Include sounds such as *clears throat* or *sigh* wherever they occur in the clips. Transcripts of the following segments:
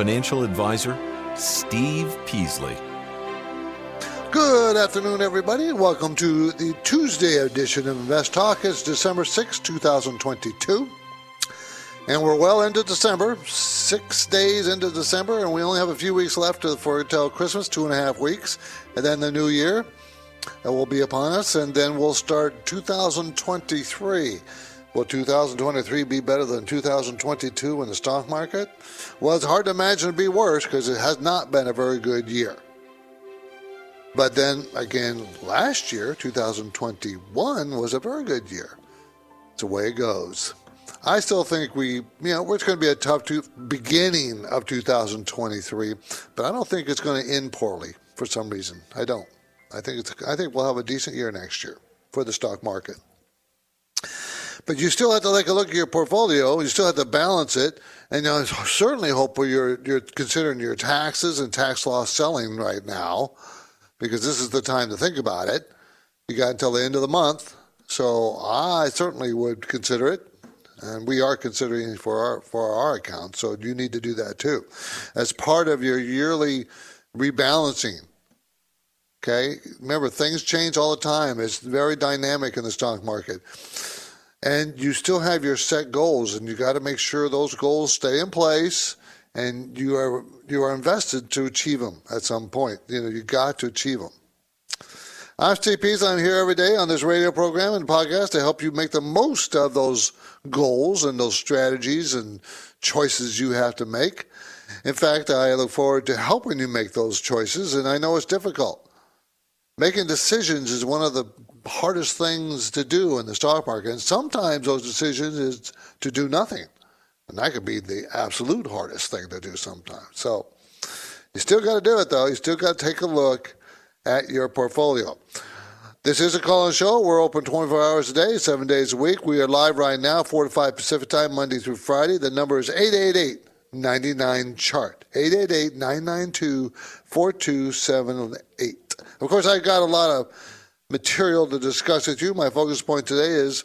Financial Advisor, Steve Peasley. Good afternoon, everybody, welcome to the Tuesday edition of Invest Talk. It's December 6, 2022. And we're well into December, six days into December, and we only have a few weeks left for until Christmas, two and a half weeks, and then the new year will be upon us, and then we'll start 2023. Will 2023 be better than 2022 in the stock market? Well, it's hard to imagine it'd be worse because it has not been a very good year. But then again, last year, 2021, was a very good year. It's the way it goes. I still think we, you know, it's going to be a tough to, beginning of 2023, but I don't think it's going to end poorly for some reason. I don't. I think it's, I think we'll have a decent year next year for the stock market. But you still have to take a look at your portfolio. You still have to balance it, and you certainly hope you're you're considering your taxes and tax loss selling right now, because this is the time to think about it. You got until the end of the month, so I certainly would consider it and we are considering for our for our account. So you need to do that too, as part of your yearly rebalancing. Okay, remember things change all the time. It's very dynamic in the stock market, and you still have your set goals, and you got to make sure those goals stay in place, and you are you are invested to achieve them at some point. You know, you got to achieve them. I'm Steve Peasley. I'm here every day on this radio program and podcast to help you make the most of those goals and those strategies and choices you have to make. In fact, I look forward to helping you make those choices, and I know it's difficult. Making decisions is one of the hardest things to do in the stock market, and sometimes those decisions is to do nothing. And that could be the absolute hardest thing to do sometimes. So you still got to do it, though. You still got to take a look at your portfolio. This is a call-in show. We're open 24 hours a day, seven days a week. We are live right now, 4 to 5 Pacific time, Monday through Friday. The number is 888-99-CHART, 888-992-4278. Of course, I've got a lot of material to discuss with you. My focus point today is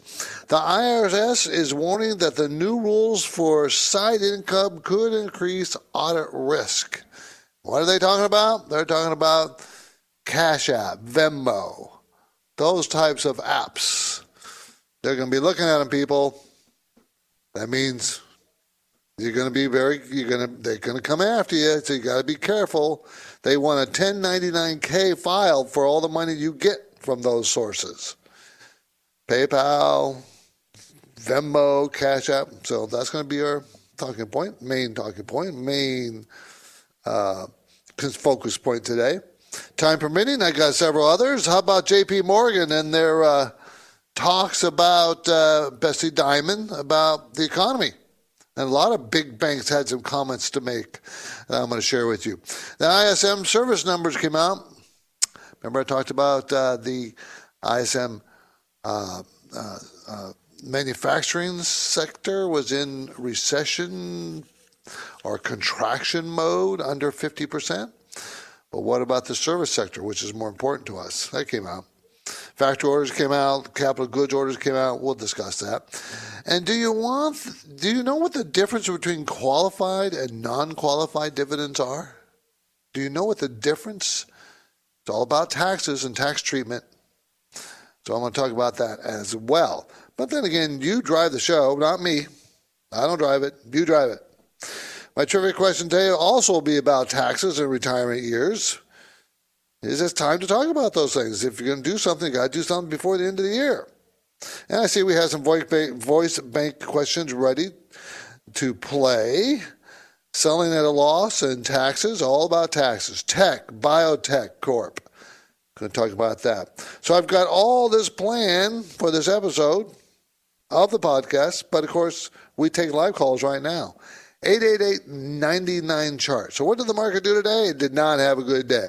the IRS is warning that the new rules for side income could increase audit risk. What are they talking about? They're talking about Cash App, Venmo, those types of apps. They're going to be looking at them, people. That means you're going to be very, you're going to, they're going to come after you, so you got to be careful. They want a 1099K file for all the money you get from those sources PayPal, Venmo, Cash App. So that's going to be our talking point, main talking point, main uh, focus point today. Time permitting, I got several others. How about J.P. Morgan and their uh, talks about uh, Jamie Dimon about the economy? And a lot of big banks had some comments to make that I'm going to share with you. The ISM service numbers came out. Remember, I talked about uh, the ISM uh, uh, uh, manufacturing sector was in recession or contraction mode under 50%. But what about the service sector, which is more important to us? That came out. Factory orders came out, capital goods orders came out. We'll discuss that. And do you want do you know what the difference between qualified and non-qualified dividends are? Do you know what the difference? It's all about taxes and tax treatment. So I'm going to talk about that as well. But then again, you drive the show, not me. I don't drive it. You drive it. My trivia question today will also be about taxes and retirement years. Is it time to talk about those things? If you're going to do something, you got to do something before the end of the year. And I see we have some voice bank, voice bank questions ready to play. Selling at a loss and taxes, all about taxes. Tech, Biotech Corp. Going to talk about that. So I've got all this plan for this episode of the podcast, but of course, we take live calls right now. 888-99 chart. So what did the market do today? It did not have a good day.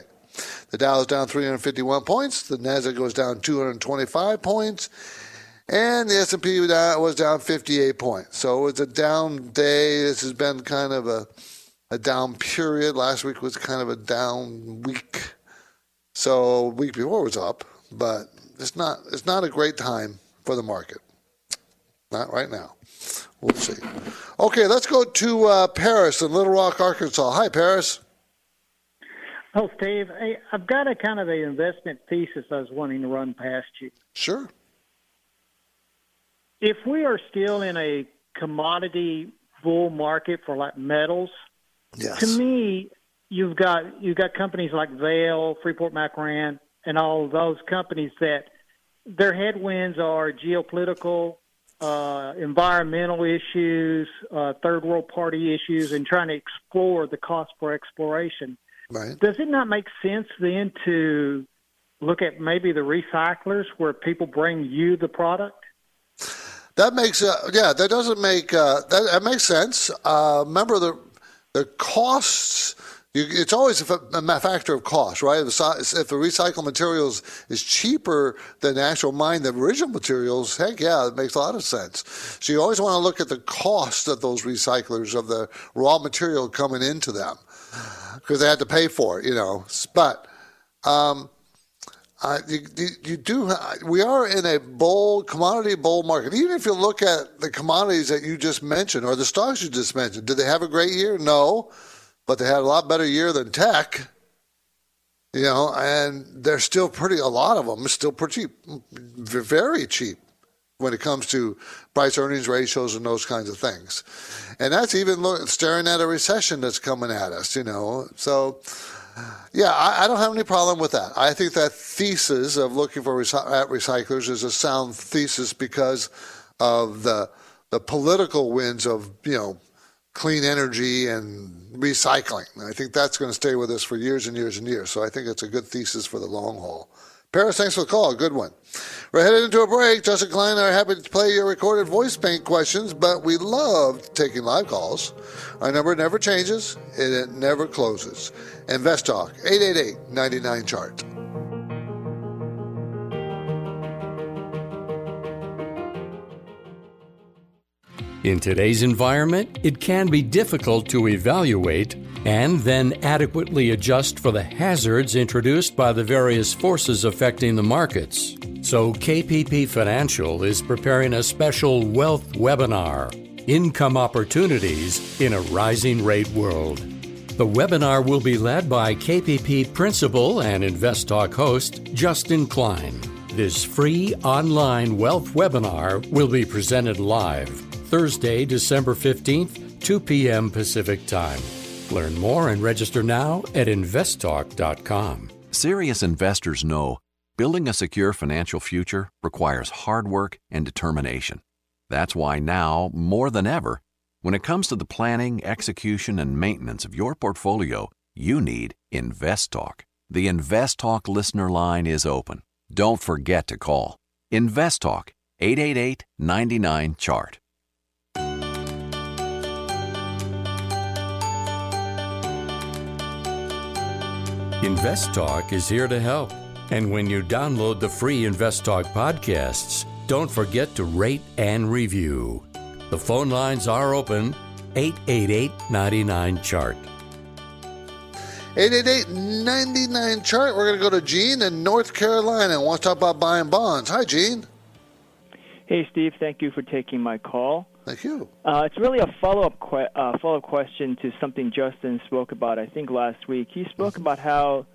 The Dow is down 351 points. The Nasdaq goes down 225 points. And the S&P was down 58 points. So it was a down day. This has been kind of a, a down period. Last week was kind of a down week. So week before was up, but it's not it's not a great time for the market. Not right now. We'll see. Okay, let's go to uh, Paris in Little Rock, Arkansas. Hi, Paris. Oh, Steve, hey, I've got a kind of an investment thesis I was wanting to run past you. Sure. If we are still in a commodity bull market for like metals, yes. to me, you've got you've got companies like Vale, Freeport McMoRan, and all those companies that their headwinds are geopolitical, uh, environmental issues, uh, third world party issues, and trying to explore the cost for exploration. Right. Does it not make sense then to look at maybe the recyclers where people bring you the product? That makes uh, yeah, that doesn't make uh, that, that makes sense. Uh, remember the the costs you, it's always a, a, factor of cost, right? If, if the recycled materials is cheaper than the actual mine, the original materials, heck yeah, it makes a lot of sense. So you always want to look at the cost of those recyclers of the raw material coming into them because they had to pay for it, you know. But um, uh, you, you, do. We are in a bull commodity bull market. Even if you look at the commodities that you just mentioned or the stocks you just mentioned, did they have a great year? No but they had a lot better year than Tech. You know, and they're still pretty. A lot of them are still pretty cheap, very cheap when it comes to price earnings ratios and those kinds of things. And that's even staring at a recession that's coming at us, you know. So, yeah, I, I, don't have any problem with that. I think that thesis of looking for at recyclers is a sound thesis because of the the political winds of you know clean energy and recycling. I think that's going to stay with us for years and years and years. So I think it's a good thesis for the long haul. Paris, thanks for the call. Good one. We're headed into a break. Justin Klein and I are happy to play your recorded voice bank questions, but we love taking live calls. Our number never changes and it never closes. Invest Talk, 888 99 chart. In today's environment, it can be difficult to evaluate and then adequately adjust for the hazards introduced by the various forces affecting the markets. So, KPP Financial is preparing a special wealth webinar Income Opportunities in a Rising Rate World. The webinar will be led by KPP Principal and Invest Talk host Justin Klein. This free online wealth webinar will be presented live Thursday, December 15th, 2 p.m. Pacific Time. Learn more and register now at investtalk.com. Serious investors know building a secure financial future requires hard work and determination. That's why now, more than ever, when it comes to the planning, execution, and maintenance of your portfolio, you need InvestTalk. The InvestTalk listener line is open. Don't forget to call. InvestTalk 888 99 Chart. Invest Talk is here to help. And when you download the free Invest Talk podcasts, don't forget to rate and review. The phone lines are open 888 99 Chart. 888 99 Chart. We're going to go to Gene in North Carolina and want to talk about buying bonds. Hi, Gene. Hey, Steve. Thank you for taking my call. Thank you. Uh, it's really a follow-up que- uh, follow-up question to something Justin spoke about. I think last week he spoke mm-hmm. about how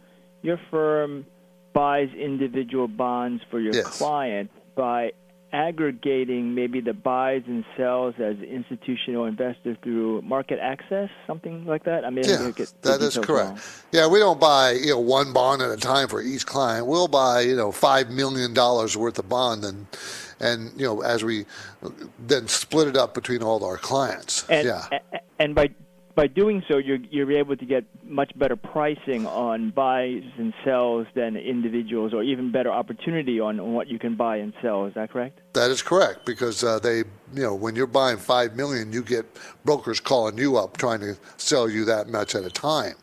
your firm buys individual bonds for your yes. client by aggregating maybe the buys and sells as institutional investors through market access, something like that. I mean, yeah, that is correct. Wrong. Yeah, we don't buy you know one bond at a time for each client. We'll buy you know five million dollars worth of bond and and you know as we then split it up between all our clients. And, yeah, and by by doing so, you're you're able to get much better pricing on buys and sells than individuals, or even better opportunity on, on what you can buy and sell. Is that correct? That is correct because uh, they, you know, when you're buying five million, you get brokers calling you up trying to sell you that much at a time.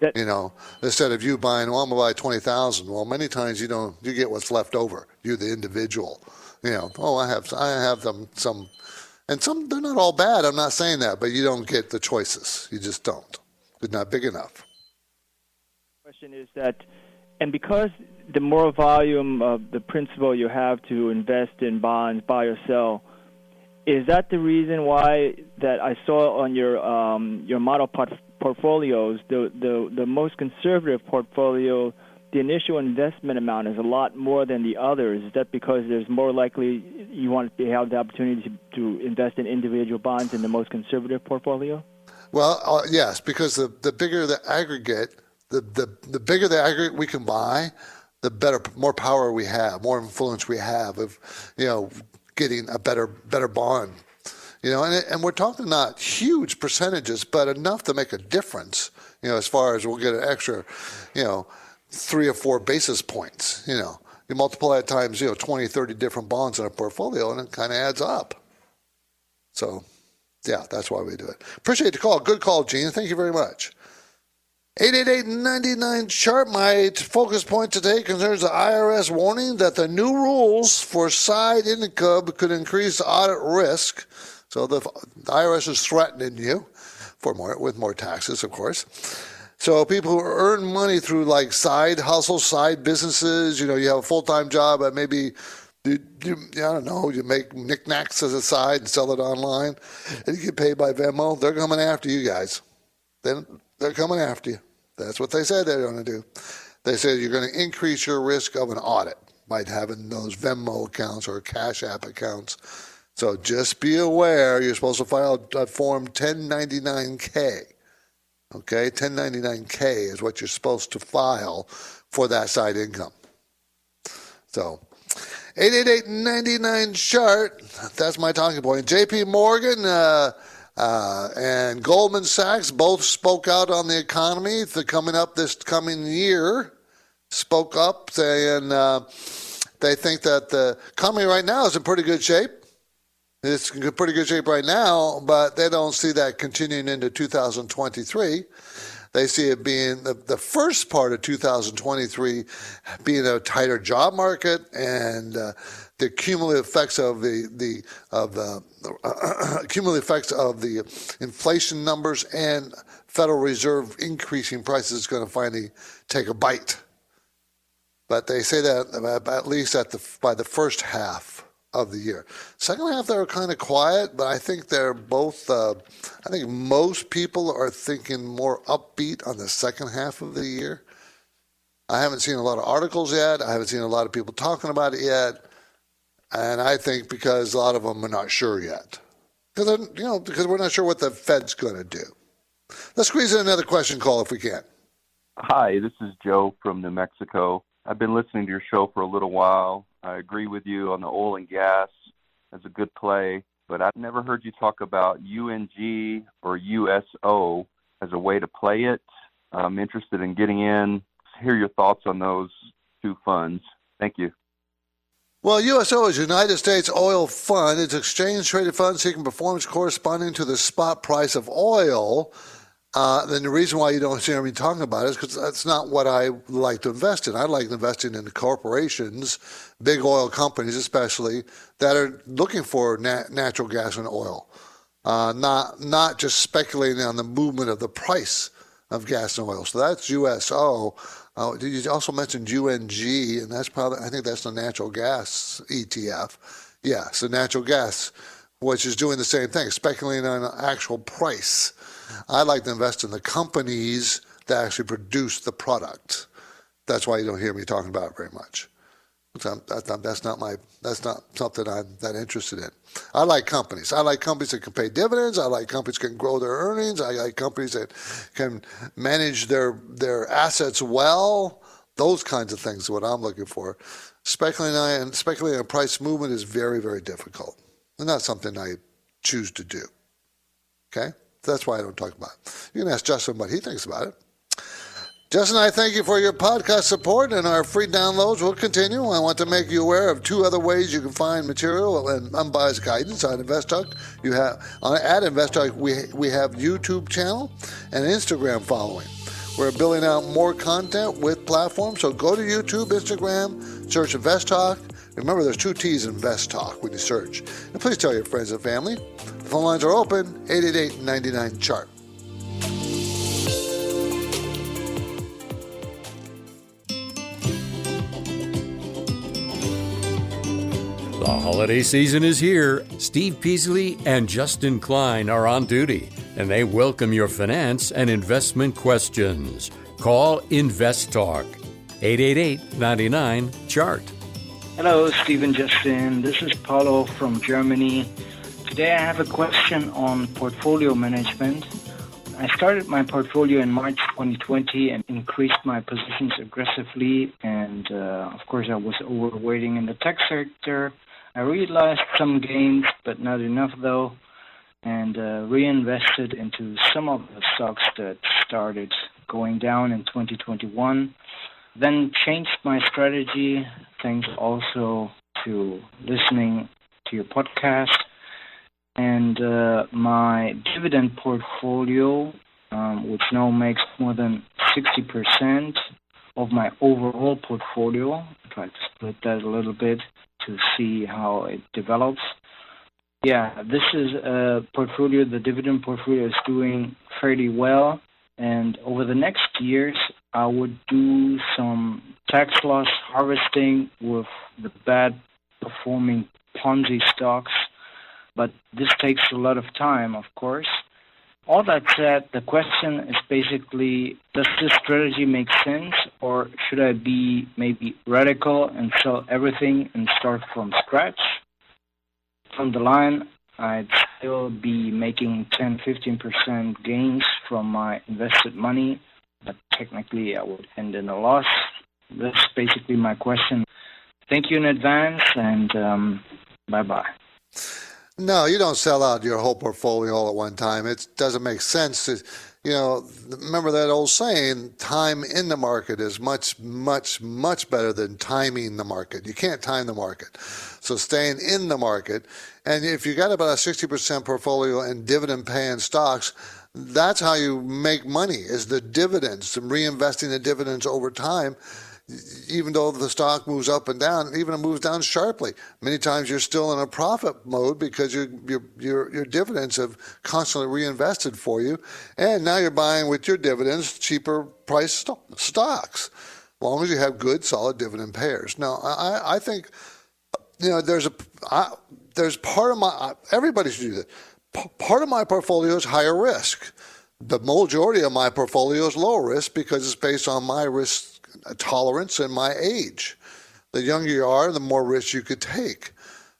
That, you know, instead of you buying, well, I'm gonna buy twenty thousand. Well, many times you don't, you get what's left over. You, the individual. You know, oh, I have, I have them some and some, they're not all bad. I'm not saying that, but you don't get the choices. You just don't. They're not big enough. Question is that, and because the more volume of the principal you have to invest in bonds, buy or sell, is that the reason why that I saw on your um, your model port- portfolios the, the the most conservative portfolio the initial investment amount is a lot more than the others. Is that because there's more likely you want to have the opportunity to, to invest in individual bonds in the most conservative portfolio? Well, uh, yes, because the, the bigger the aggregate, the, the, the bigger the aggregate we can buy, the better, more power we have, more influence we have of, you know, getting a better better bond. You know, and, and we're talking not huge percentages, but enough to make a difference. You know, as far as we'll get an extra, you know, three or four basis points. You know, you multiply it times, you know, 20, 30 different bonds in a portfolio, and it kind of adds up. So, yeah, that's why we do it. Appreciate the call. Good call, Gene. Thank you very much. 888-99 chart. My focus point today concerns the IRS warning that the new rules for side income could increase audit risk. So the, the IRS is threatening you for more with more taxes, of course. So people who earn money through like side hustles, side businesses, you know, you have a full time job but maybe you, you, I don't know, you make knickknacks as a side and sell it online, and you get paid by Venmo. They're coming after you guys. Then they're coming after you. That's what they said they're going to do. They said you're going to increase your risk of an audit by having those Venmo accounts or Cash App accounts. So just be aware you're supposed to file a Form 1099K. Okay, 1099K is what you're supposed to file for that side income. So, 888-99 chart. That's my talking point. JP Morgan uh, uh, and Goldman Sachs both spoke out on the economy the coming up this coming year. Spoke up saying uh, they think that the economy right now is in pretty good shape. It's in pretty good shape right now, but they don't see that continuing into 2023. They see it being the, the first part of 2023 being a tighter job market and uh, the cumulative effects of the the of the uh, *clears throat* cumulative effects of the inflation numbers and Federal Reserve increasing prices is going to finally take a bite. But they say that at least at the by the first half of the year. Second half, they were kind of quiet, but I think they're both. Uh, I think most people are thinking more upbeat on the second half of the year. I haven't seen a lot of articles yet. I haven't seen a lot of people talking about it yet, and I think because a lot of them are not sure yet, because you know because we're not sure what the Fed's going to do. Let's squeeze in another question call if we can. Hi, this is Joe from New Mexico. I've been listening to your show for a little while. I agree with you on the oil and gas as a good play, but I've never heard you talk about UNG or USO as a way to play it. I'm interested in getting in. Hear your thoughts on those two funds. Thank you. Well, USO is United States Oil Fund. It's exchange traded fund seeking performance corresponding to the spot price of oil. Uh, then the reason why you don't hear me talking about it is because that's not what I like to invest in. I like investing in corporations, big oil companies especially, that are looking for nat- natural gas and oil, uh, not not just speculating on the movement of the price of gas and oil. So that's USO. Uh, you also mentioned UNG, and that's probably I think that's the natural gas ETF. Yeah, so natural gas, which is doing the same thing, speculating on actual price. I like to invest in the companies that actually produce the product. That's why you don't hear me talking about it very much. That's not my. That's not something I'm that interested in. I like companies. I like companies that can pay dividends. I like companies that can grow their earnings. I like companies that can manage their their assets well. Those kinds of things are what I'm looking for. Speculating on speculating on price movement is very very difficult, and not something I choose to do. Okay. That's why I don't talk about it. You can ask Justin what he thinks about it. Justin, I thank you for your podcast support and our free downloads will continue. I want to make you aware of two other ways you can find material and unbiased guidance on InvestTalk. You have on at InvestTalk we we have YouTube channel and Instagram following. We're building out more content with platforms, so go to YouTube, Instagram, search InvestTalk. Remember, there's two T's in InvestTalk when you search. And please tell your friends and family. The phone lines are open 888 99 chart. The holiday season is here. Steve Peasley and Justin Klein are on duty, and they welcome your finance and investment questions. Call Invest Talk 888 99 Chart. Hello, Stephen Justin. This is Paulo from Germany. Today I have a question on portfolio management. I started my portfolio in March 2020 and increased my positions aggressively. And uh, of course, I was overweighting in the tech sector I realized some gains, but not enough though, and uh, reinvested into some of the stocks that started going down in 2021. Then changed my strategy, thanks also to listening to your podcast. And uh, my dividend portfolio, um, which now makes more than 60% of my overall portfolio, I tried to split that a little bit, to see how it develops. Yeah, this is a portfolio, the dividend portfolio is doing fairly well. And over the next years, I would do some tax loss harvesting with the bad performing Ponzi stocks. But this takes a lot of time, of course. All that said, the question is basically does this strategy make sense, or should I be maybe radical and sell everything and start from scratch? From the line, I'd still be making 10 15% gains from my invested money, but technically I would end in a loss. That's basically my question. Thank you in advance, and um, bye bye. No, you don't sell out your whole portfolio all at one time. It doesn't make sense. To, you know, remember that old saying, time in the market is much, much, much better than timing the market. You can't time the market. So staying in the market, and if you got about a 60% portfolio in dividend paying stocks, that's how you make money is the dividends reinvesting the dividends over time even though the stock moves up and down, even it moves down sharply. Many times you're still in a profit mode because your your your, dividends have constantly reinvested for you, and now you're buying with your dividends cheaper price st- stocks, as long as you have good solid dividend payers. Now, I, I think you know there's a I, there's part of my everybody should do that. P- part of my portfolio is higher risk. The majority of my portfolio is low risk because it's based on my risk tolerance and my age. The younger you are, the more risk you could take.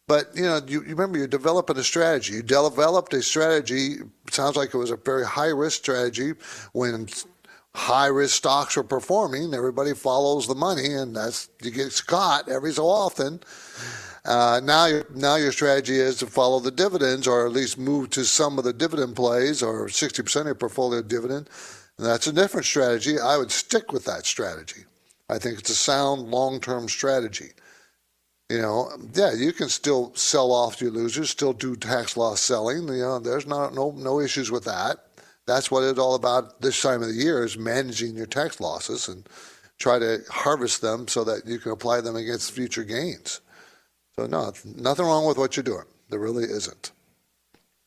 But you know, you, you remember you're developing a strategy. You developed a strategy. Sounds like it was a very high risk strategy when high risk stocks were performing. Everybody follows the money, and that's you get caught every so often. Uh, now, your, now your strategy is to follow the dividends, or at least move to some of the dividend plays, or 60% of your portfolio dividend. That's a different strategy. I would stick with that strategy. I think it's a sound long term strategy. You know, yeah, you can still sell off your losers, still do tax loss selling. You know, there's not no no issues with that. That's what it's all about this time of the year is managing your tax losses and try to harvest them so that you can apply them against future gains. So no, nothing wrong with what you're doing. There really isn't.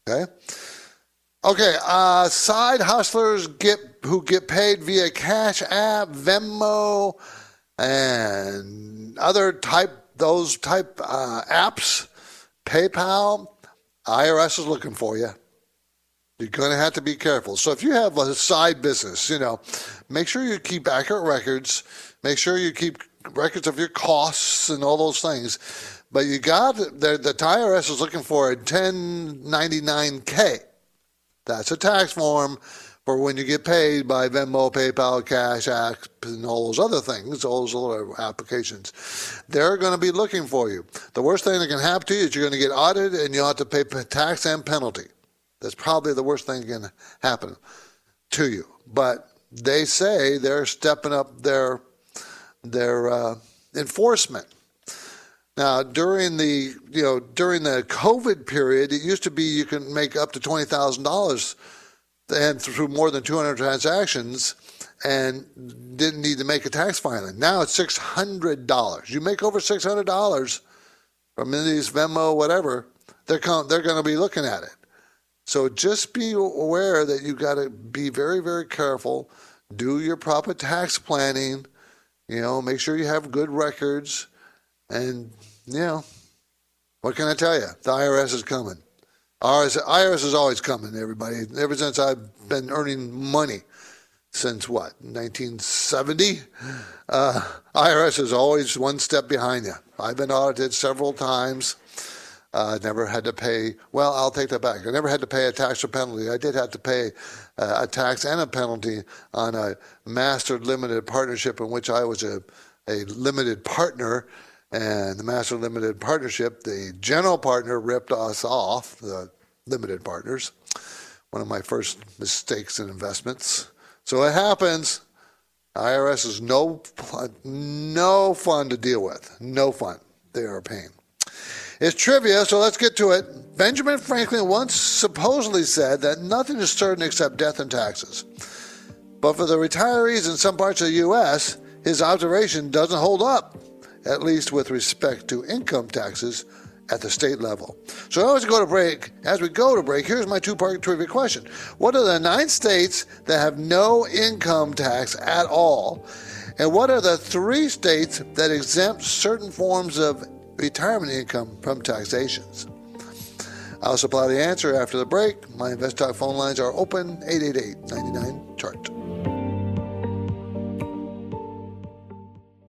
Okay. Okay, uh, side hustlers get who get paid via Cash App, Venmo, and other type those type uh, apps, PayPal. IRS is looking for you. You're going to have to be careful. So if you have a side business, you know, make sure you keep accurate records. Make sure you keep records of your costs and all those things. But you got the, the IRS is looking for a 1099K. That's a tax form for when you get paid by Venmo, PayPal, Cash App, and all those other things, all those other applications. They're going to be looking for you. The worst thing that can happen to you is you're going to get audited and you'll have to pay tax and penalty. That's probably the worst thing that can happen to you. But they say they're stepping up their their uh, enforcement. Now, during the you know during the COVID period, it used to be you can make up to twenty thousand dollars, and through more than two hundred transactions, and didn't need to make a tax filing. Now it's six hundred dollars. You make over six hundred dollars from these Venmo, whatever, they're they're going to be looking at it. So just be aware that you got to be very, very careful. Do your proper tax planning. You know, make sure you have good records, and know, what can I tell you? The IRS is coming. IRS, IRS is always coming, everybody. Ever since I've been earning money, since what, 1970? Uh, IRS is always one step behind you. I've been audited several times. Uh, never had to pay. Well, I'll take that back. I never had to pay a tax or penalty. I did have to pay uh, a tax and a penalty on a master limited partnership in which I was a, a limited partner. And the master limited partnership, the general partner ripped us off, the limited partners. One of my first mistakes in investments. So it happens. IRS is no no fun to deal with. No fun. They are a pain. It's trivia, so let's get to it. Benjamin Franklin once supposedly said that nothing is certain except death and taxes. But for the retirees in some parts of the U.S., his observation doesn't hold up, at least with respect to income taxes at the state level. So as we go to break, as we go to break, here's my two-part trivia question: What are the nine states that have no income tax at all? And what are the three states that exempt certain forms of retirement income from taxations? I'll supply the answer after the break. My InvestTalk phone lines are open 888-99-CHART.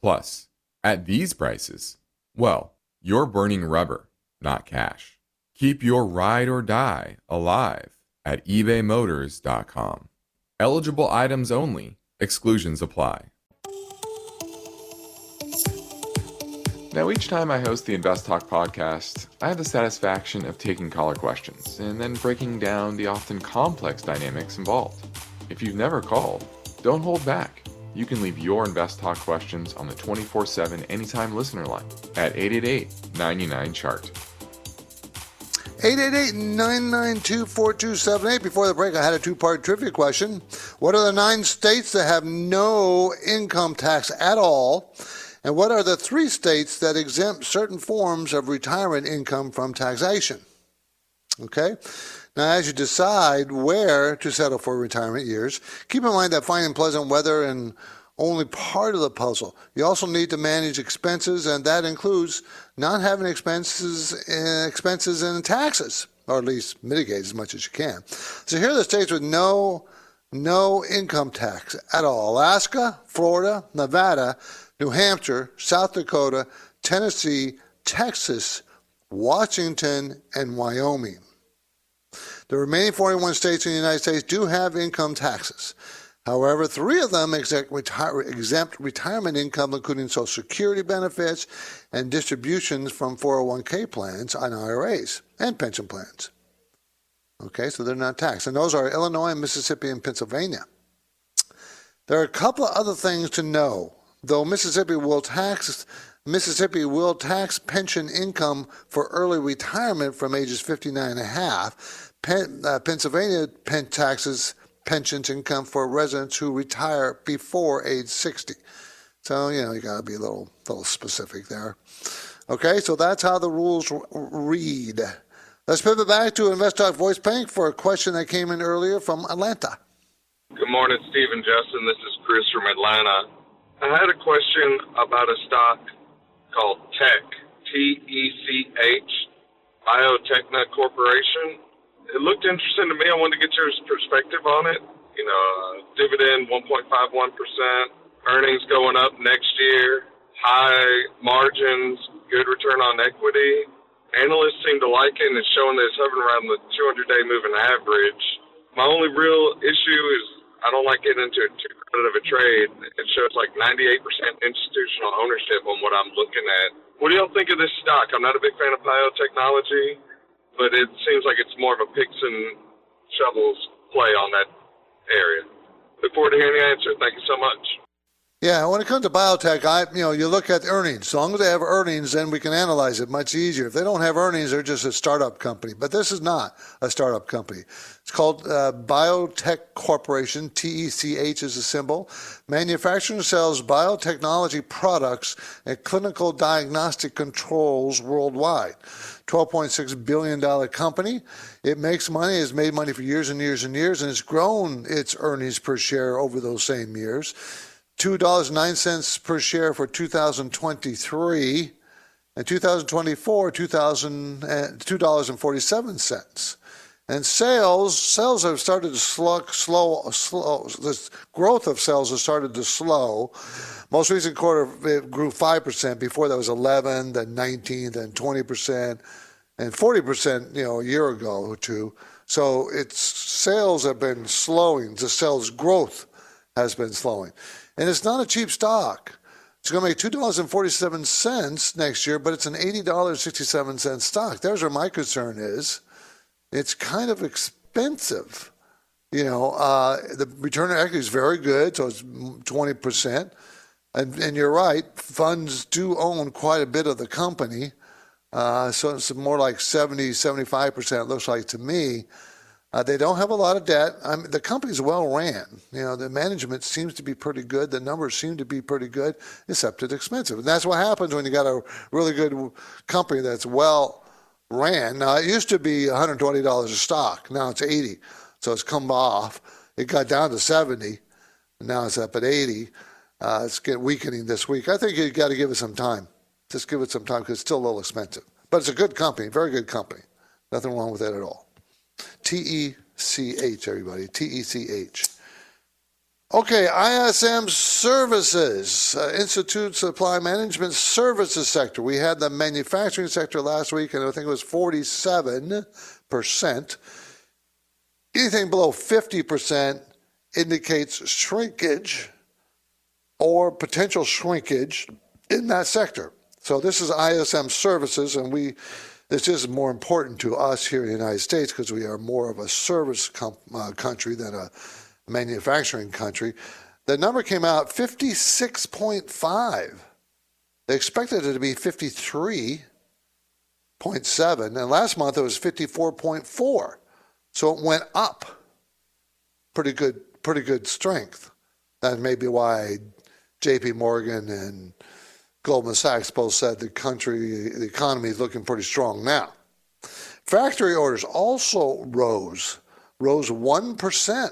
Plus, at these prices, well, you're burning rubber, not cash. Keep your ride or die alive at ebaymotors.com. Eligible items only, exclusions apply. Now, each time I host the Invest Talk podcast, I have the satisfaction of taking caller questions and then breaking down the often complex dynamics involved. If you've never called, don't hold back you can leave your Invest Talk questions on the 24 7 anytime listener line at 888 99 Chart. 888 992 4278. Before the break, I had a two part trivia question. What are the nine states that have no income tax at all? And what are the three states that exempt certain forms of retirement income from taxation? Okay. Now, as you decide where to settle for retirement years, keep in mind that finding pleasant weather and only part of the puzzle. You also need to manage expenses, and that includes not having expenses, uh, expenses and taxes, or at least mitigate as much as you can. So here are the states with no no income tax at all: Alaska, Florida, Nevada, New Hampshire, South Dakota, Tennessee, Texas, Washington, and Wyoming. The remaining 41 states in the United States do have income taxes. However, three of them exempt, retirement income, including Social Security benefits and distributions from 401k plans and IRAs and pension plans. Okay, so they're not taxed. And those are Illinois, Mississippi, and Pennsylvania. There are a couple of other things to know. Though Mississippi will tax Mississippi will tax pension income for early retirement from ages 59 and a half, Uh, Pennsylvania pen taxes pensions income for residents who retire before age 60. So, you know, you got to be a little, little specific there. Okay, so that's how the rules read. Let's pivot back to Invest Talk Voice Bank for a question that came in earlier from Atlanta. Good morning, Steve and Justin. This is Chris from Atlanta. I had a question about a stock called Tech, T E C H, Bio-Techne Corporation. It looked interesting to me. I wanted to get your perspective on it. You know, dividend 1.51%, earnings going up next year, high margins, good return on equity. Analysts seem to like it, and it's showing that it's hovering around the 200-day moving average. My only real issue is I don't like getting into too credit of a trade. It shows like 98% institutional ownership on what I'm looking at. What do y'all think of this stock? I'm not a big fan of biotechnology, but it seems like it's more of a picks and shovels play on that area. Look forward to hearing the answer. Thank you so much. Yeah, when it comes to biotech, I you know you look at earnings. As long as they have earnings, then we can analyze it much easier. If they don't have earnings, they're just a startup company. But this is not a startup company. It's called uh, Biotech Corporation. TECH is a symbol. Manufacturing sells biotechnology products and clinical diagnostic controls worldwide. $12.6 billion company. It makes money, has made money for years and years and years, and it's grown its earnings per share over those same years. $2.09 per share for 2023 and 2024 2000 uh, $2.47 and sales sales have started to slow, slow slow the growth of sales has started to slow most recent quarter it grew 5% before that was 11 then 19 then 20% and 40% you know a year ago or two so its sales have been slowing the sales growth has been slowing and it's not a cheap stock. It's going to make $2.47 next year, but it's an $80.67 stock. There's where my concern is. It's kind of expensive. You know, uh, the return on equity is very good, so it's 20%. And, and you're right, funds do own quite a bit of the company. Uh, so it's more like 70, 75%, it looks like to me. Uh, they don't have a lot of debt. I mean, the company's well ran. You know, the management seems to be pretty good. The numbers seem to be pretty good, except it's expensive. And that's what happens when you got a really good company that's well ran. Now, it used to be $120 a stock. Now it's 80 So it's come off. It got down to 70 Now it's up at 80 uh, It's getting weakening this week. I think you got to give it some time. Just give it some time because it's still a little expensive. But it's a good company, very good company. Nothing wrong with that at all. T E C H, everybody. T E C H. Okay, ISM Services, uh, Institute Supply Management Services sector. We had the manufacturing sector last week, and I think it was 47%. Anything below 50% indicates shrinkage or potential shrinkage in that sector. So this is ISM Services, and we this is more important to us here in the United States because we are more of a service com- uh, country than a manufacturing country. The number came out 56.5. They expected it to be 53.7, and last month it was 54.4. So it went up. Pretty good, pretty good strength. That may be why J.P. Morgan and Goldman Sachs both said the country, the economy is looking pretty strong now. Factory orders also rose, rose 1%.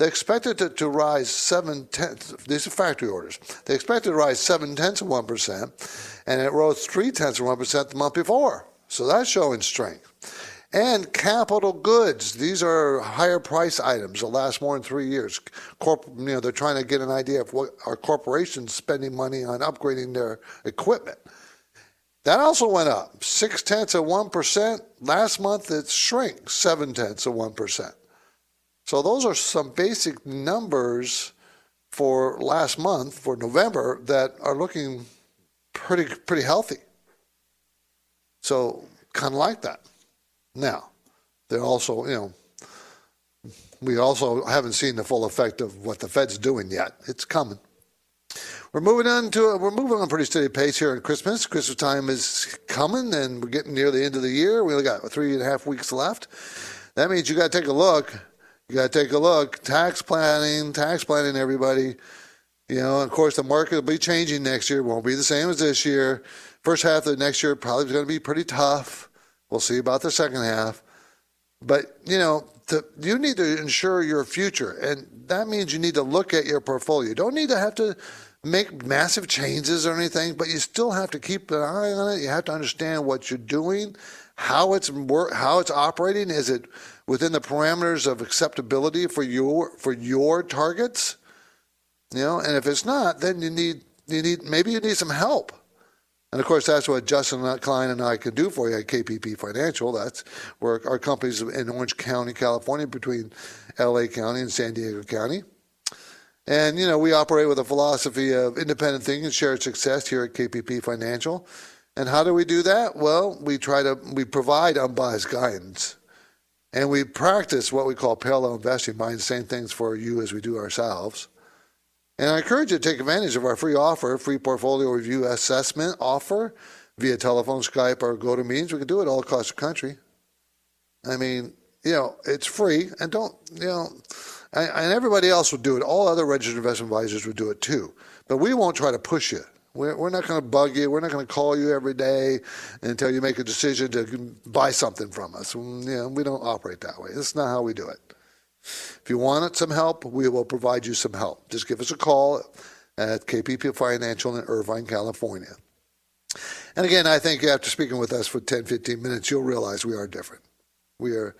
They expected it to rise seven tenths. These are factory orders. They expected it to rise seven tenths of one percent, and it rose three tenths of one percent the month before. So that's showing strength and capital goods. These are higher price items that last more than three years. Corp, you know, they're trying to get an idea of what our corporations spending money on upgrading their equipment. That also went up six tenths of one percent. Last month it shrank seven tenths of one percent. So those are some basic numbers for last month for November that are looking pretty pretty healthy. So kind of like that. Now, they're also, you know, we also haven't seen the full effect of what the Fed's doing yet. It's coming. We're moving on to we're moving on a pretty steady pace here at Christmas. Christmas time is coming, and we're getting near the end of the year. We only got three and a half weeks left. that means you got to take a look. You got to take a look. Tax planning, tax planning, everybody. You know, of course, the market will be changing next year. Won't be the same as this year. First half of next year probably is going to be pretty tough. We'll see about the second half. But, you know, to, you need to ensure your future. And that means you need to look at your portfolio. You don't need to have to make massive changes or anything, but you still have to keep an eye on it. You have to understand what you're doing, how it's how it's operating. Is it within the parameters of acceptability for your for your targets? You know, and if it's not, then you need you need maybe you need some help. And of course, that's what Justin Klein and I can do for you at KPP Financial. That's where our companies in Orange County, California, between LA County and San Diego County. And, you know, we operate with a philosophy of independent thinking and shared success here at KPP Financial. And how do we do that? Well, we try to, we provide unbiased guidance. And we practice what we call parallel investing, buying the same things for you as we do ourselves. And I encourage you to take advantage of our free offer, free portfolio review assessment offer via telephone, Skype, or GoToMeetings. We can do it all across the country. I mean, you know, it's free, and don't, you know, and everybody else would do it. All other registered investment advisors would do it too. But we won't try to push you. We're, we're not going to bug you. We're not going to call you every day until you make a decision to buy something from us. Mm, you know, we don't operate that way. That's not how we do it. If you want some help, we will provide you some help. Just give us a call at KPP Financial in Irvine, California. And again, I think after speaking with us for 10, 15 minutes, you'll realize we are different. We are,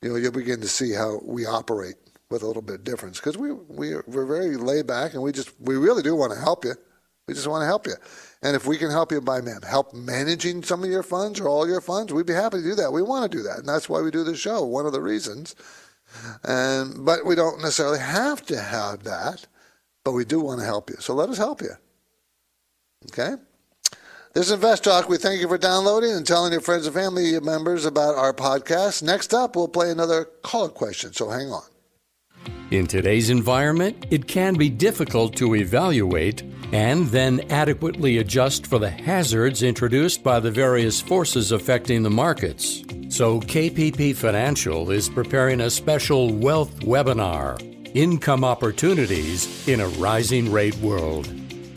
you know, you'll begin to see how we operate with a little bit of difference because we, we, we're very laid back and we just, we really do want to help you. We just want to help you. And if we can help you by man, help managing some of your funds or all your funds, we'd be happy to do that. We want to do that. And that's why we do the show. One of the reasons and, but we don't necessarily have to have that, but we do want to help you. So let us help you. Okay? This is Invest Talk. We thank you for downloading and telling your friends and family members about our podcast. Next up, we'll play another caller question, so hang on. In today's environment, it can be difficult to evaluate and then adequately adjust for the hazards introduced by the various forces affecting the markets. So, KPP Financial is preparing a special wealth webinar Income Opportunities in a Rising Rate World.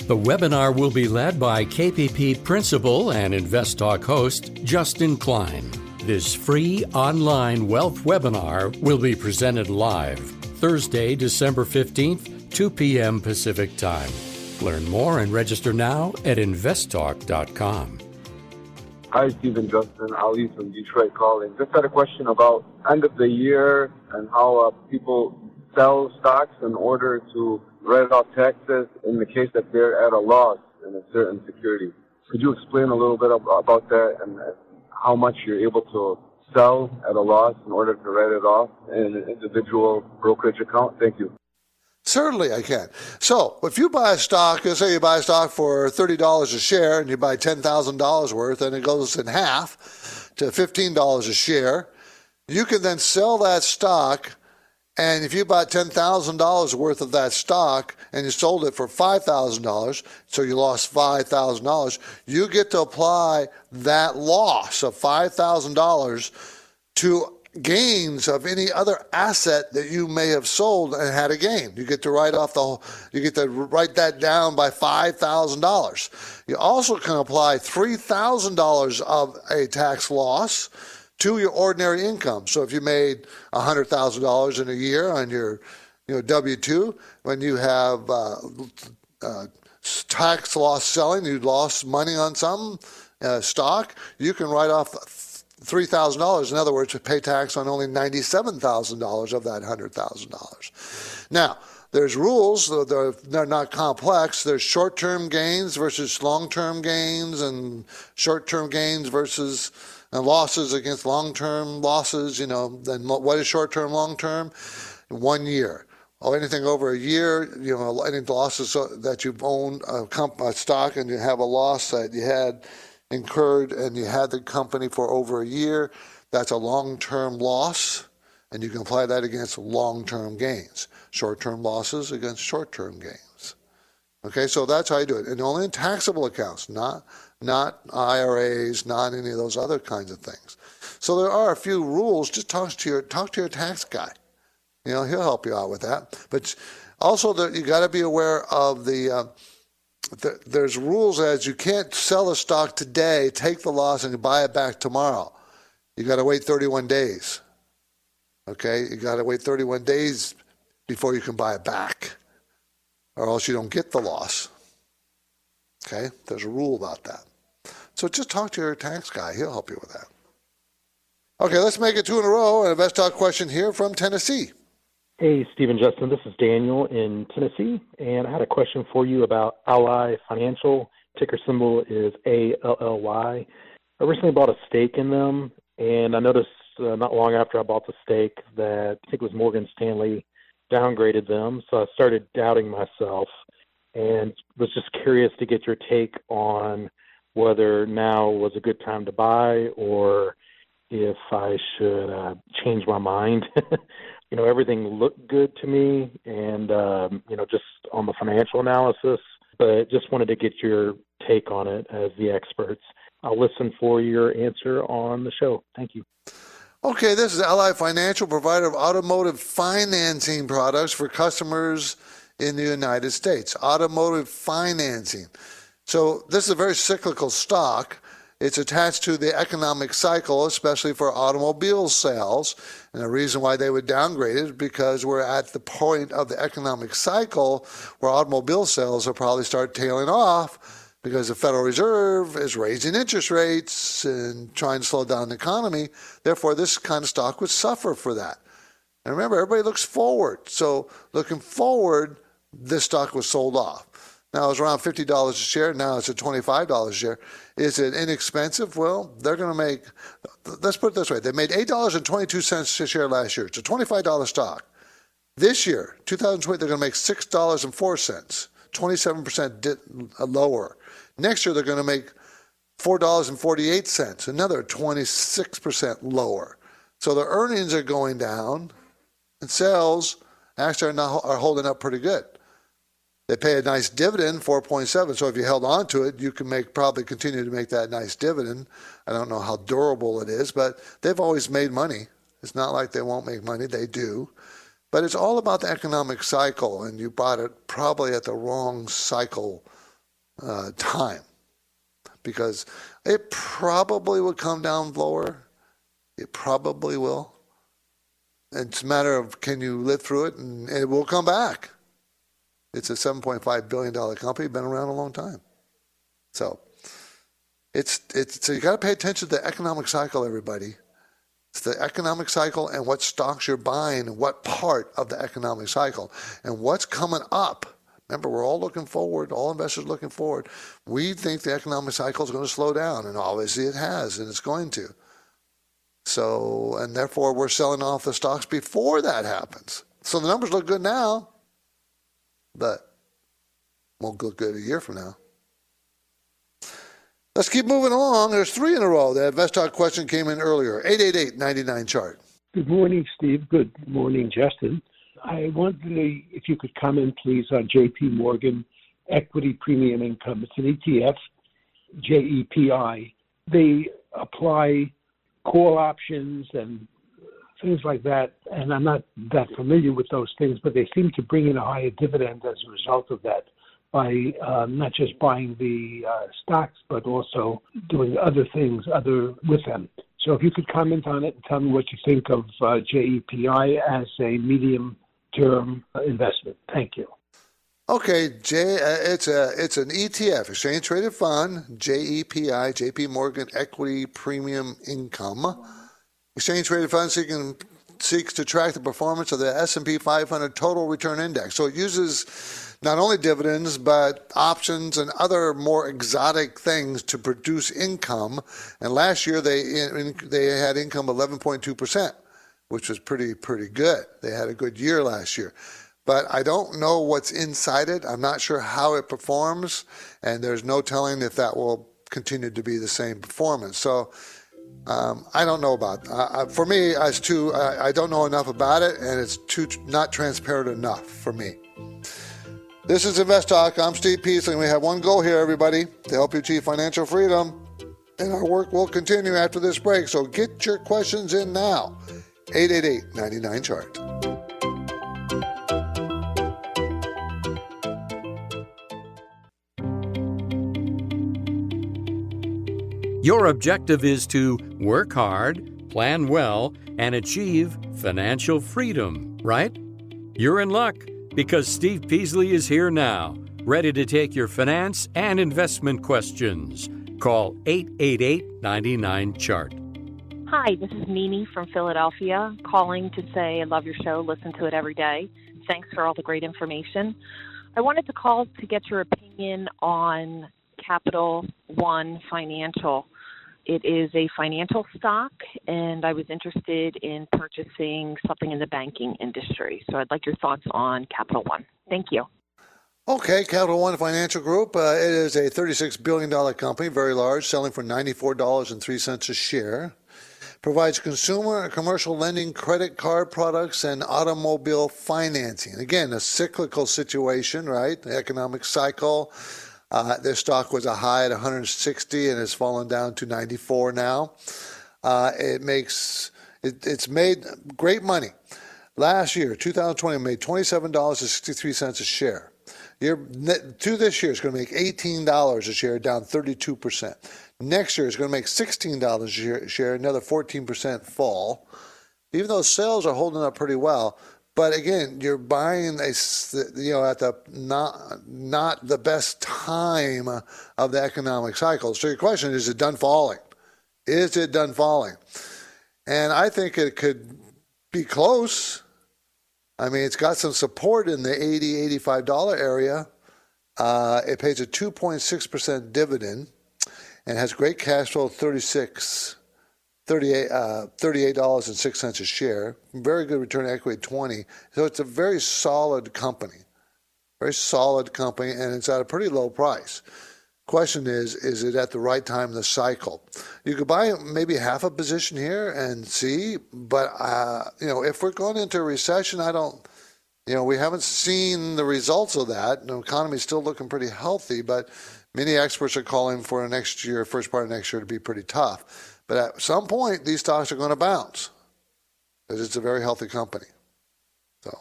The webinar will be led by KPP Principal and Invest Talk host Justin Klein. This free online wealth webinar will be presented live Thursday, December 15th, 2 p.m. Pacific Time. Learn more and register now at investtalk.com. Hi, Stephen Justin. Ali from Detroit calling. Just had a question about end of the year and how uh, people sell stocks in order to write off taxes in the case that they're at a loss in a certain security. Could you explain a little bit about that and how much you're able to sell at a loss in order to write it off in an individual brokerage account? Thank you. Certainly, I can. So, if you buy a stock, let's say you buy a stock for thirty dollars a share, and you buy ten thousand dollars worth, and it goes in half to fifteen dollars a share, you can then sell that stock. And if you bought ten thousand dollars worth of that stock and you sold it for five thousand dollars, so you lost five thousand dollars, you get to apply that loss of five thousand dollars to gains of any other asset that you may have sold and had a gain. You get to write off the whole, you get to write that down by $5,000. You also can apply $3,000 of a tax loss to your ordinary income. So if you made $100,000 in a year on your you know, W-2, when you have uh, uh, tax loss selling, you lost money on some uh, stock, you can write off $3,000. In other words, to pay tax on only $97,000 of that $100,000. Now, there's rules, they're not complex. There's short term gains versus long term gains, and short term gains versus and losses against long term losses. You know, then what is short term, long term? One year. Oh, anything over a year, you know, any losses uh, that you've owned a, comp- a stock and you have a loss that you had incurred and you had the company for over a year, that's a long term loss, and you can apply that against long term gains. Short term losses against short term gains. Okay, so that's how you do it. And only in taxable accounts, not not IRAs, not any of those other kinds of things. So there are a few rules. Just talk to your talk to your tax guy. You know, he'll help you out with that. But also, the, you got to be aware of the, uh, the. There's rules as you can't sell a stock today, take the loss, and buy it back tomorrow. You got to wait 31 days. Okay, you got to wait 31 days before you can buy it back, or else you don't get the loss. Okay, there's a rule about that. So just talk to your tax guy; he'll help you with that. Okay, let's make it two in a row. and Invest Talk question here from Tennessee. Hey, Stephen Justin, this is Daniel in Tennessee, and I had a question for you about Ally Financial. Ticker symbol is ALLY. I recently bought a stake in them, and I noticed uh, not long after I bought the stake that I think it was Morgan Stanley downgraded them. So I started doubting myself and was just curious to get your take on whether now was a good time to buy or if I should uh, change my mind. *laughs* you know, everything looked good to me, and um, you know, just on the financial analysis. But just wanted to get your take on it as the experts. I'll listen for your answer on the show. Thank you. Okay, this is Ally Financial, provider of automotive financing products for customers in the United States. Automotive financing. So, this is a very cyclical stock. It's attached to the economic cycle, especially for automobile sales. And the reason why they would downgrade it is because we're at the point of the economic cycle where automobile sales will probably start tailing off because the Federal Reserve is raising interest rates and trying to slow down the economy. Therefore, this kind of stock would suffer for that. And remember, everybody looks forward. So, looking forward, this stock was sold off. Now it's around $50 a share. Now it's at $25 a share. Is it inexpensive? Well, they're going to make, let's put it this way they made $8.22 a share last year. It's a $25 stock. This year, 2020, they're going to make $6.04, 27% lower. Next year, they're going to make $4.48, another 26% lower. So the earnings are going down, and sales actually are, not, are holding up pretty good. They pay a nice dividend, 4.7. So if you held on to it, you can make probably continue to make that nice dividend. I don't know how durable it is, but they've always made money. It's not like they won't make money; they do. But it's all about the economic cycle, and you bought it probably at the wrong cycle uh, time because it probably will come down lower. It probably will. It's a matter of can you live through it, and, and it will come back. It's a $7.5 billion company, been around a long time. So it's, it's so you got to pay attention to the economic cycle, everybody. It's the economic cycle and what stocks you're buying and what part of the economic cycle and what's coming up Remember, we're all looking forward, all investors looking forward. We think the economic cycle is going to slow down, and obviously it has, and it's going to. So, and therefore, we're selling off the stocks before that happens. So the numbers look good now, but won't look good a year from now. Let's keep moving along. There's three in a row. The InvestTalk question came in earlier. 888-99 chart. Good morning, Steve. Good morning, Justin. I wondered if you could comment, please, on JP Morgan Equity Premium Income. It's an ETF, JEPI. They apply call options and things like that, and I'm not that familiar with those things, but they seem to bring in a higher dividend as a result of that by um, not just buying the uh, stocks, but also doing other things other with them. So if you could comment on it and tell me what you think of uh, JEPI as a medium term investment. Thank you. Okay, J, uh, it's a it's an ETF, exchange traded fund, JEPI, JP Morgan Equity Premium Income. Exchange traded fund seeking seeks to track the performance of the S&P 500 total return index. So it uses not only dividends but options and other more exotic things to produce income. And last year they they had income 11.2 percent which was pretty pretty good. They had a good year last year. But I don't know what's inside it. I'm not sure how it performs, and there's no telling if that will continue to be the same performance. So um, I don't know about. Uh, for me, as too, I, I, don't know enough about it, and it's too not transparent enough for me. This is Invest Talk. I'm Steve Peasley, and we have one goal here, everybody, to help you achieve financial freedom. And our work will continue after this break, so get your questions in now. 888 99 Chart. Your objective is to work hard, plan well, and achieve financial freedom, right? You're in luck because Steve Peasley is here now, ready to take your finance and investment questions. Call 888 99 Chart. Hi, this is Mimi from Philadelphia, calling to say I love your show, listen to it every day. Thanks for all the great information. I wanted to call to get your opinion on Capital One Financial. It is a financial stock, and I was interested in purchasing something in the banking industry. So I'd like your thoughts on Capital One. Thank you. Okay, Capital One Financial Group. Uh, it is a $36 billion company, very large, selling for $94.03 a share. Provides consumer and commercial lending, credit card products, and automobile financing. Again, a cyclical situation, right? The economic cycle. Uh, their stock was a high at 160 and has fallen down to 94 now. Uh, it makes it, it's made great money. Last year, 2020, made $27.63 a share. To this year, it's going to make $18 a share, down 32 percent. Next year, it's going to make $16 a share, another 14 percent fall. Even though sales are holding up pretty well, but again, you're buying a you know at the not not the best time of the economic cycle. So your question is: Is it done falling? Is it done falling? And I think it could be close. I mean, it's got some support in the 80 85 dollar area. Uh, it pays a 2.6 percent dividend and has great cash flow, 36 38, uh, $38.06 a share. Very good return equity, 20. So it's a very solid company. Very solid company, and it's at a pretty low price. Question is, is it at the right time in the cycle? You could buy maybe half a position here and see, but uh, you know, if we're going into a recession, I don't, you know, we haven't seen the results of that. The economy is still looking pretty healthy, but many experts are calling for next year, first part of next year, to be pretty tough. But at some point, these stocks are going to bounce because it's a very healthy company. So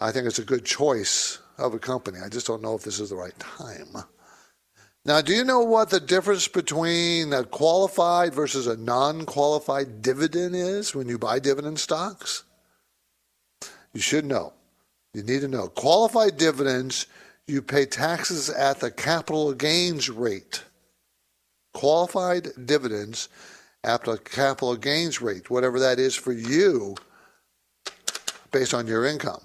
I think it's a good choice of a company. I just don't know if this is the right time. Now, do you know what the difference between a qualified versus a non qualified dividend is when you buy dividend stocks? You should know. You need to know. Qualified dividends, you pay taxes at the capital gains rate qualified dividends after capital gains rate, whatever that is for you, based on your income.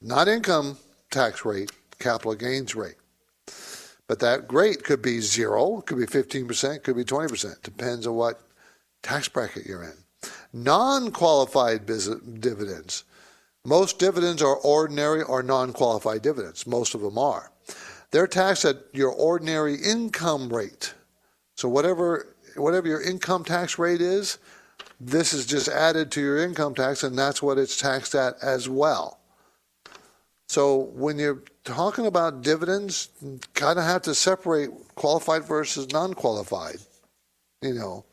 Not income tax rate, capital gains rate. But that rate could be zero, could be 15%, could be 20%, depends on what tax bracket you're in. Non qualified dividends. Most dividends are ordinary or non qualified dividends. Most of them are. They're taxed at your ordinary income rate. So whatever whatever your income tax rate is, this is just added to your income tax, and that's what it's taxed at as well. So when you're talking about dividends, kind of have to separate qualified versus non-qualified. You know,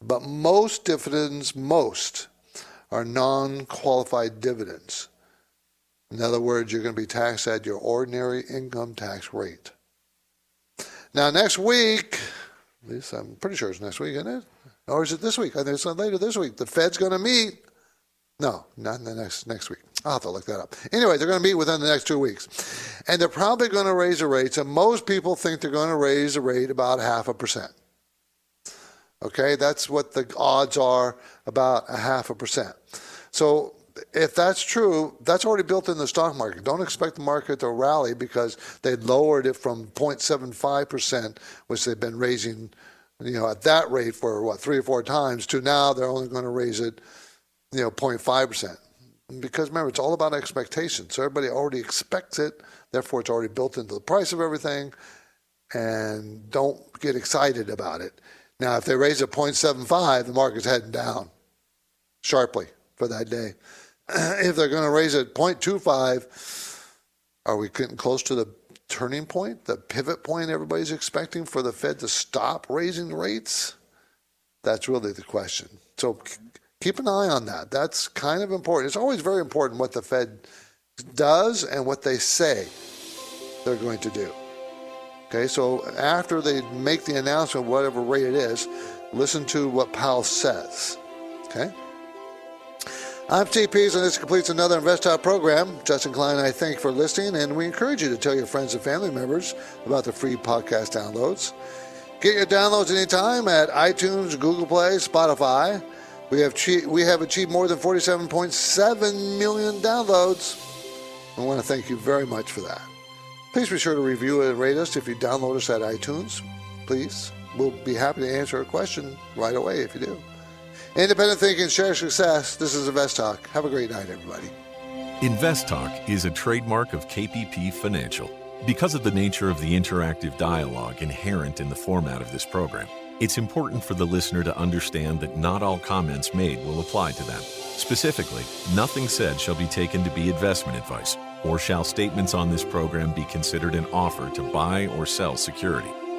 but most dividends, most are non-qualified dividends. In other words, you're going to be taxed at your ordinary income tax rate. Now, next week, least I'm pretty sure it's next week, isn't it? Or is it this week? I think it's later this week. The Fed's going to meet. No, not in the next next week. I'll have to look that up. Anyway, they're going to meet within the next two weeks. And they're probably going to raise the rates. And most people think they're going to raise the rate about half a percent. Okay, that's what the odds are about a half a percent. So if that's true, that's already built in the stock market. Don't expect the market to rally because they lowered it from 0.75%, which they've been raising, you know, at that rate for what three or four times, to now they're only going to raise it, you know, 0.5%. Because remember, it's all about expectations. So everybody already expects it, therefore it's already built into the price of everything, and don't get excited about it. Now, if they raise it 0.75, the market's heading down sharply for that day. *clears throat* if they're going to raise it 0.25, Are we getting close to the turning point, the pivot point everybody's expecting for the Fed to stop raising rates? That's really the question. So keep an eye on that. That's kind of important. It's always very important what the Fed does and what they say they're going to do. Okay, so after they make the announcement, whatever rate it is, listen to what Powell says. Okay? I'm TPs, and this completes another InvestTalk program. Justin Klein, I thank you for listening, and we encourage you to tell your friends and family members about the free podcast downloads. Get your downloads anytime at iTunes, Google Play, Spotify. We have, we have achieved more than 47.7 million downloads. I want to thank you very much for that. Please be sure to review and rate us if you download us at iTunes. Please. We'll be happy to answer a question right away if you do. Independent thinking, share success. This is Invest Talk. Have a great night, everybody. Invest Talk is a trademark of KPP Financial. Because of the nature of the interactive dialogue inherent in the format of this program, it's important for the listener to understand that not all comments made will apply to them. Specifically, nothing said shall be taken to be investment advice, or shall statements on this program be considered an offer to buy or sell security.